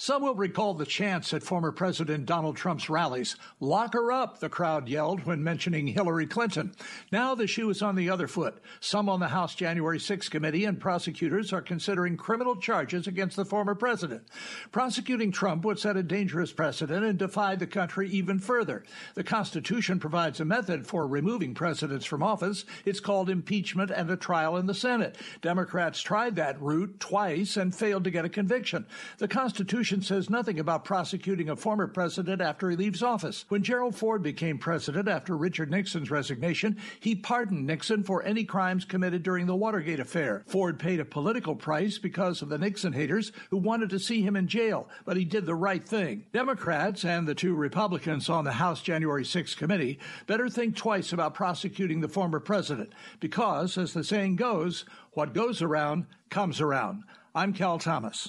Some will recall the chants at former President Donald Trump's rallies. Lock her up, the crowd yelled when mentioning Hillary Clinton. Now the shoe is on the other foot. Some on the House January 6 committee and prosecutors are considering criminal charges against the former president. Prosecuting Trump would set a dangerous precedent and divide the country even further. The Constitution provides a method for removing presidents from office. It's called impeachment and a trial in the Senate. Democrats tried that route twice and failed to get a conviction. The Constitution says nothing about prosecuting a former president after he leaves office. When Gerald Ford became president after Richard Nixon's resignation, he pardoned Nixon for any crimes committed during the Watergate affair. Ford paid a political price because of the Nixon haters who wanted to see him in jail, but he did the right thing. Democrats and the two Republicans on the House January 6 committee better think twice about prosecuting the former president because, as the saying goes, what goes around comes around. I'm Cal Thomas.